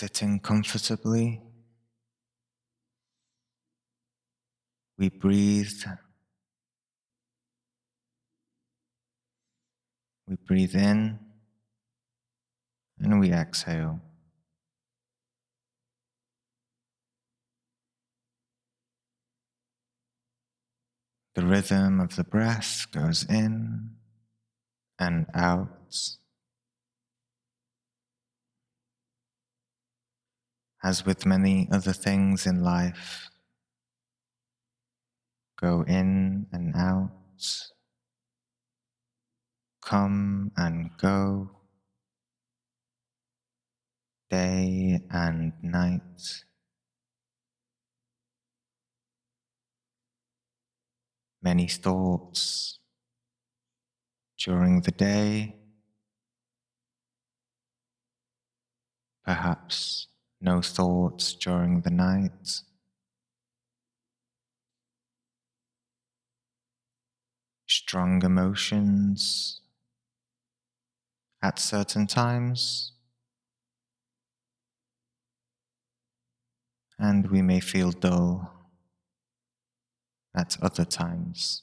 Sitting comfortably, we breathe. We breathe in and we exhale. The rhythm of the breath goes in and out. As with many other things in life, go in and out, come and go, day and night. Many thoughts during the day, perhaps no thoughts during the night. Strong emotions at certain times. And we may feel dull at other times.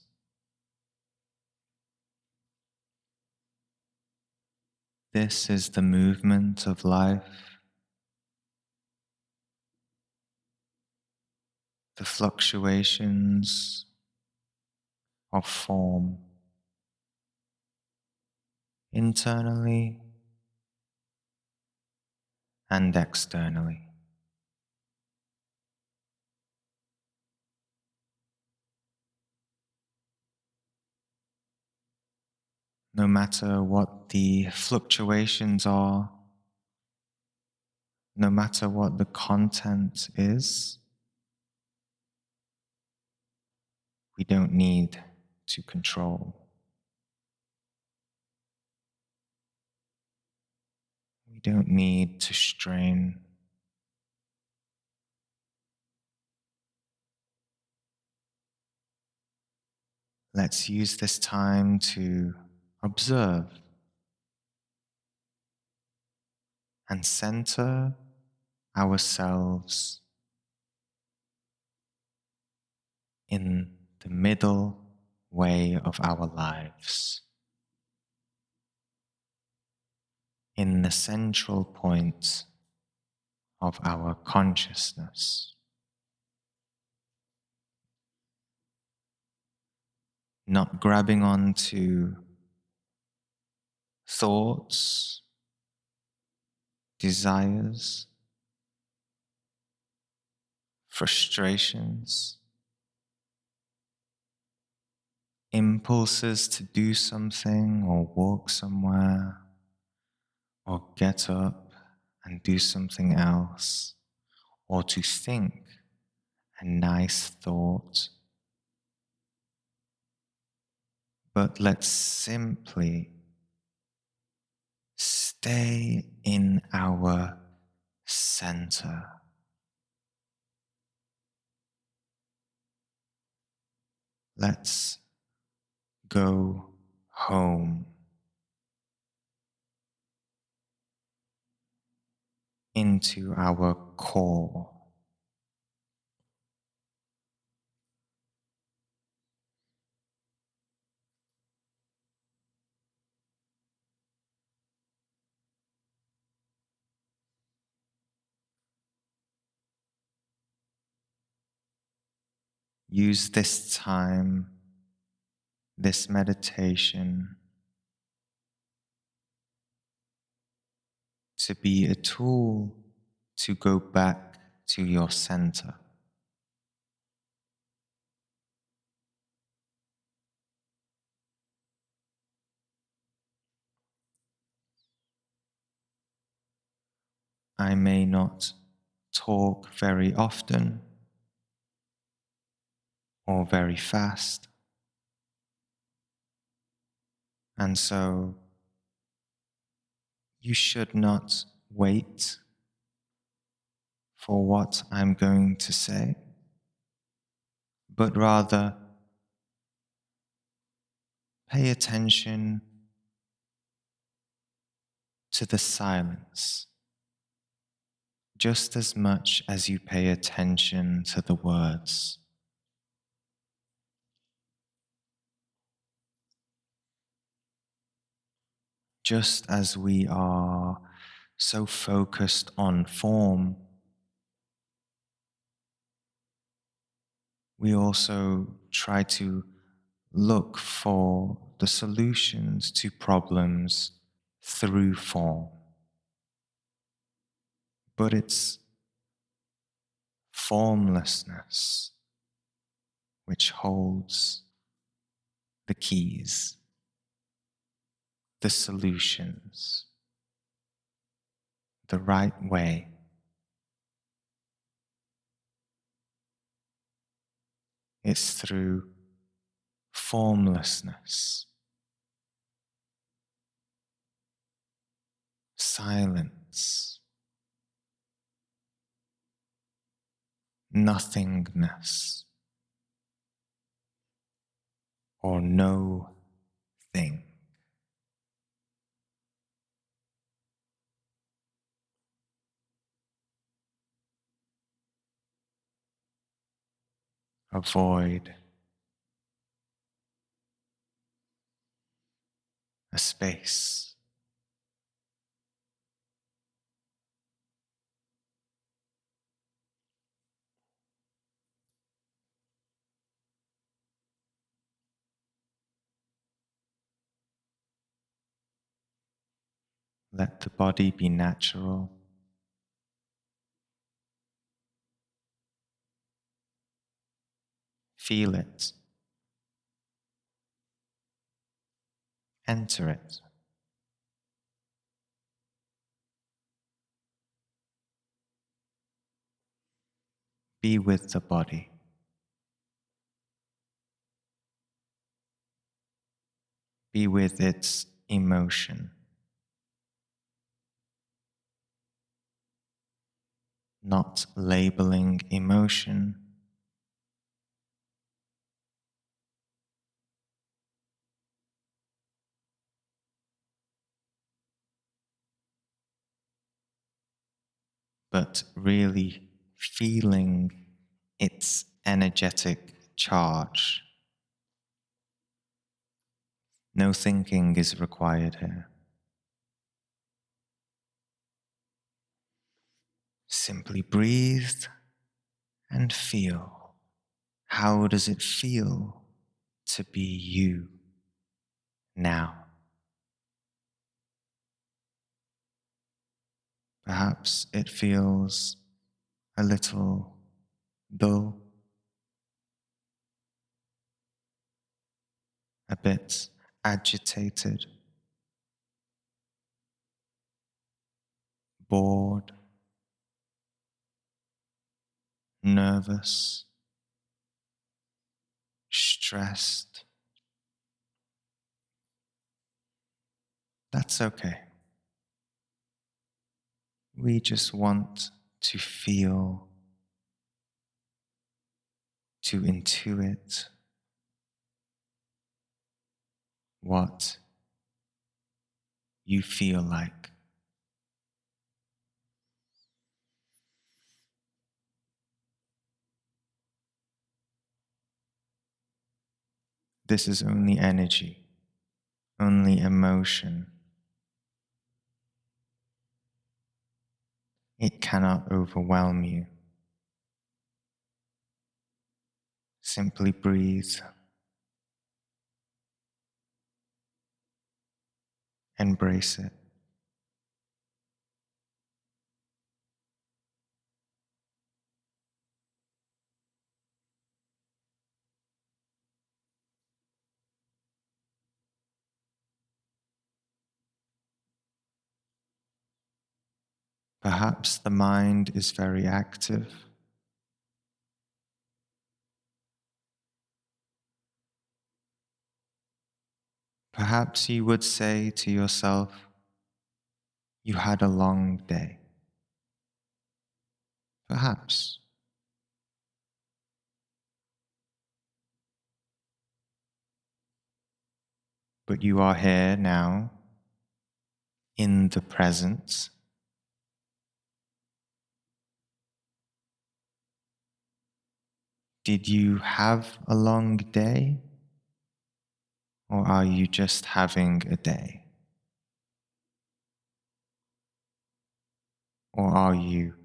This is the movement of life. The fluctuations of form internally and externally. No matter what the fluctuations are, no matter what the content is, we don't need to control. We don't need to strain. Let's use this time to observe and center ourselves in the middle way of our lives, in the central point of our consciousness. Not grabbing onto thoughts, desires, frustrations impulses to do something or walk somewhere or get up and do something else or to think a nice thought. But let's simply stay in our center. Let's go home. Into our core. Use this time this meditation to be a tool to go back to your center. I may not talk very often or very fast. And so you should not wait for what I'm going to say, but rather pay attention to the silence just as much as you pay attention to the words. Just as we are so focused on form, we also try to look for the solutions to problems through form. But it's formlessness which holds the keys, the solutions, the right way. It's through formlessness, silence, nothingness, or no thing. Avoid a space. Let the body be natural. Feel it. Enter it. Be with the body. Be with its emotion. Not labeling emotion but really feeling its energetic charge. No thinking is required here. Simply breathe and feel. How does it feel to be you now? Perhaps it feels a little dull, a bit agitated, bored, nervous, stressed. That's okay. We just want to feel, to intuit what you feel like. This is only energy, only emotion. It cannot overwhelm you. Simply breathe. Embrace it. Perhaps the mind is very active. Perhaps you would say to yourself, you had a long day. Perhaps. But you are here now, in the present, Did you have a long day? Or are you just having a day? Or are you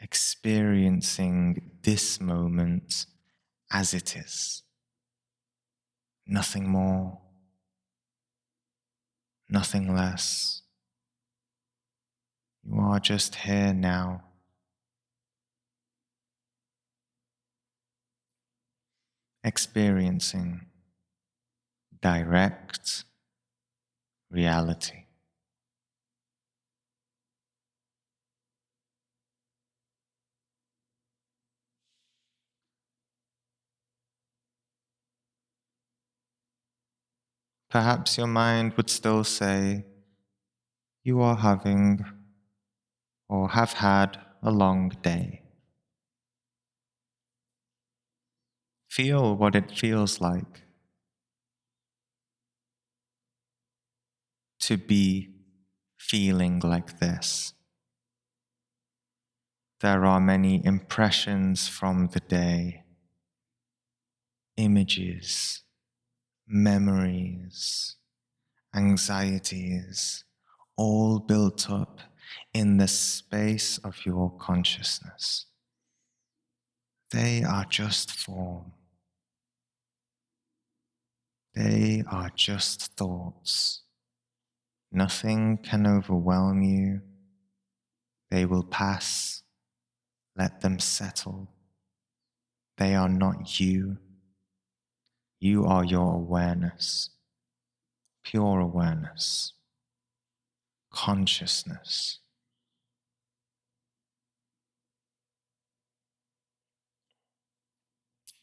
experiencing this moment as it is? Nothing more, nothing less. You are just here now. Experiencing direct reality. Perhaps your mind would still say, You are having or have had a long day. Feel what it feels like to be feeling like this. There are many impressions from the day, images, memories, anxieties, all built up in the space of your consciousness. They are just form. They are just thoughts. Nothing can overwhelm you. They will pass. Let them settle. They are not you. You are your awareness, pure awareness, consciousness.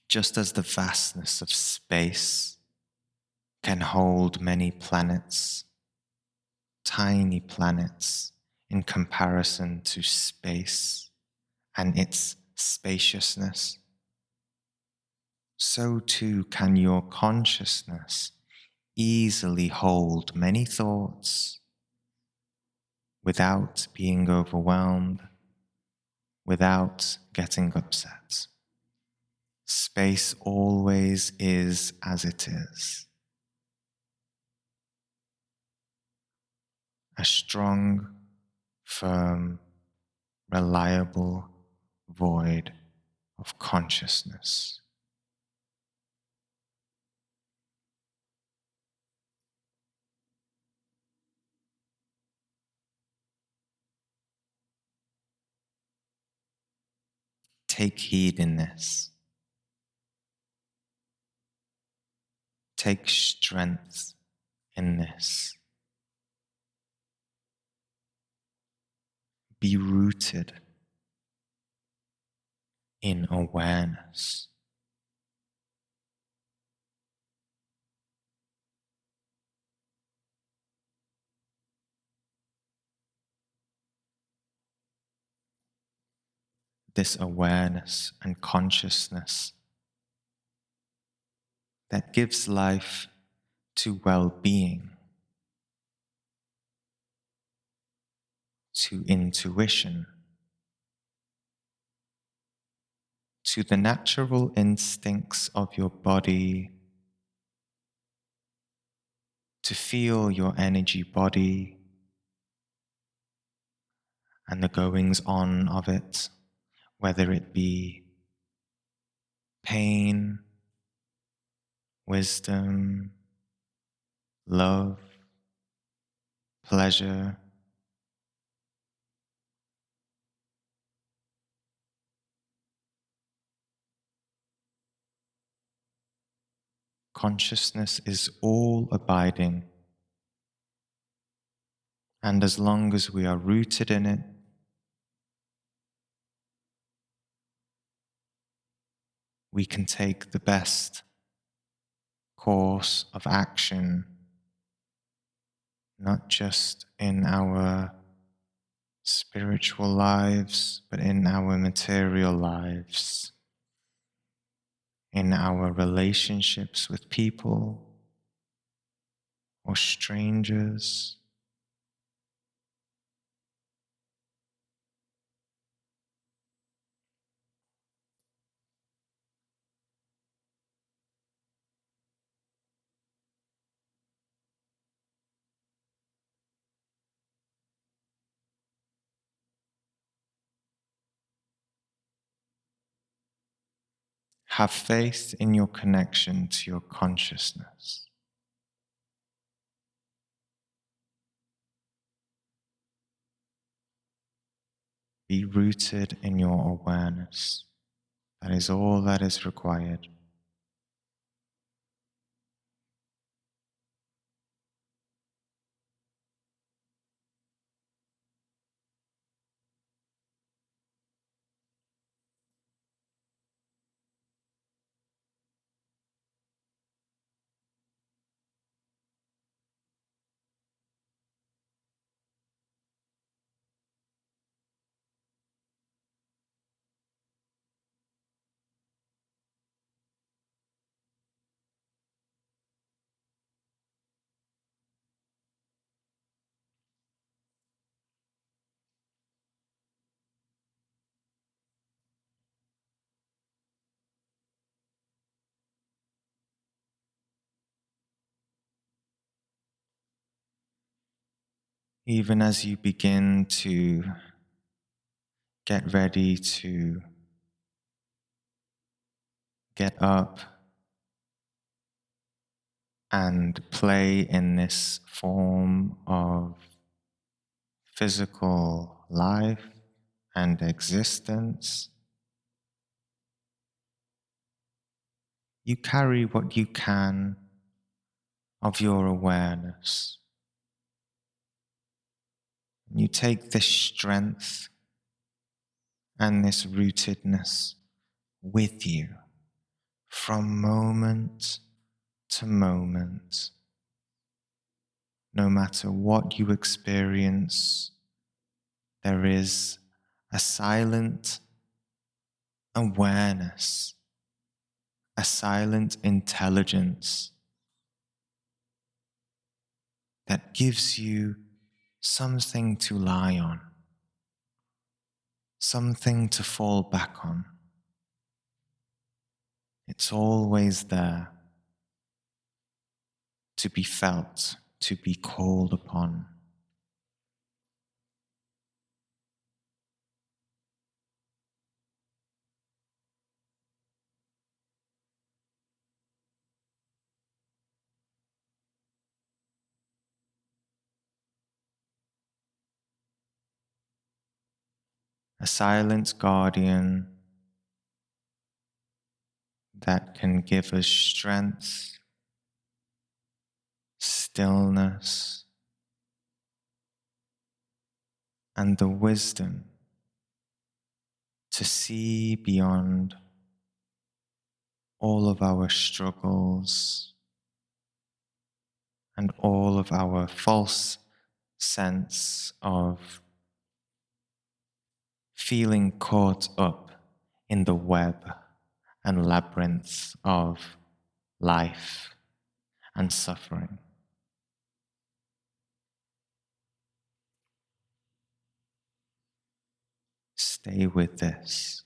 Just as the vastness of space can hold many planets, tiny planets in comparison to space and its spaciousness, so too can your consciousness easily hold many thoughts without being overwhelmed, without getting upset. Space always is as it is. A strong, firm, reliable void of consciousness. Take heed in this. Take strength in this. Be rooted in awareness. This awareness and consciousness that gives life to well being, to intuition, to the natural instincts of your body, to feel your energy body and the goings on of it, whether it be pain wisdom, love, pleasure. Consciousness is all abiding. And as long as we are rooted in it, we can take the best course of action, not just in our spiritual lives, but in our material lives, in our relationships with people or strangers. Have faith in your connection to your consciousness. Be rooted in your awareness. That is all that is required. Even as you begin to get ready to get up and play in this form of physical life and existence, you carry what you can of your awareness. You take this strength and this rootedness with you from moment to moment. No matter what you experience, there is a silent awareness, a silent intelligence that gives you something to lie on, something to fall back on. It's always there to be felt, to be called upon. A silent guardian that can give us strength, stillness, and the wisdom to see beyond all of our struggles and all of our false sense of feeling caught up in the web and labyrinth of life and suffering. Stay with this.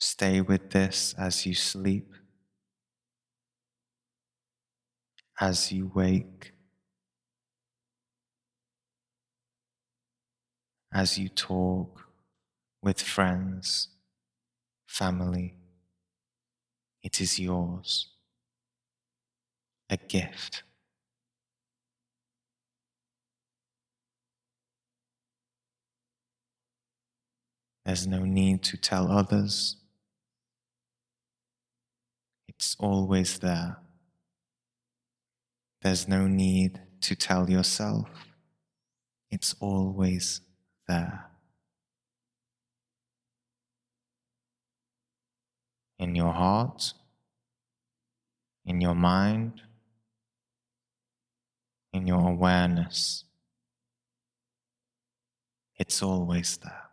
Stay with this as you sleep, as you wake. As you talk with friends, family. It is yours, a gift. There's no need to tell others. It's always there. There's no need to tell yourself. It's always there. In your heart, in your mind, in your awareness, it's always there.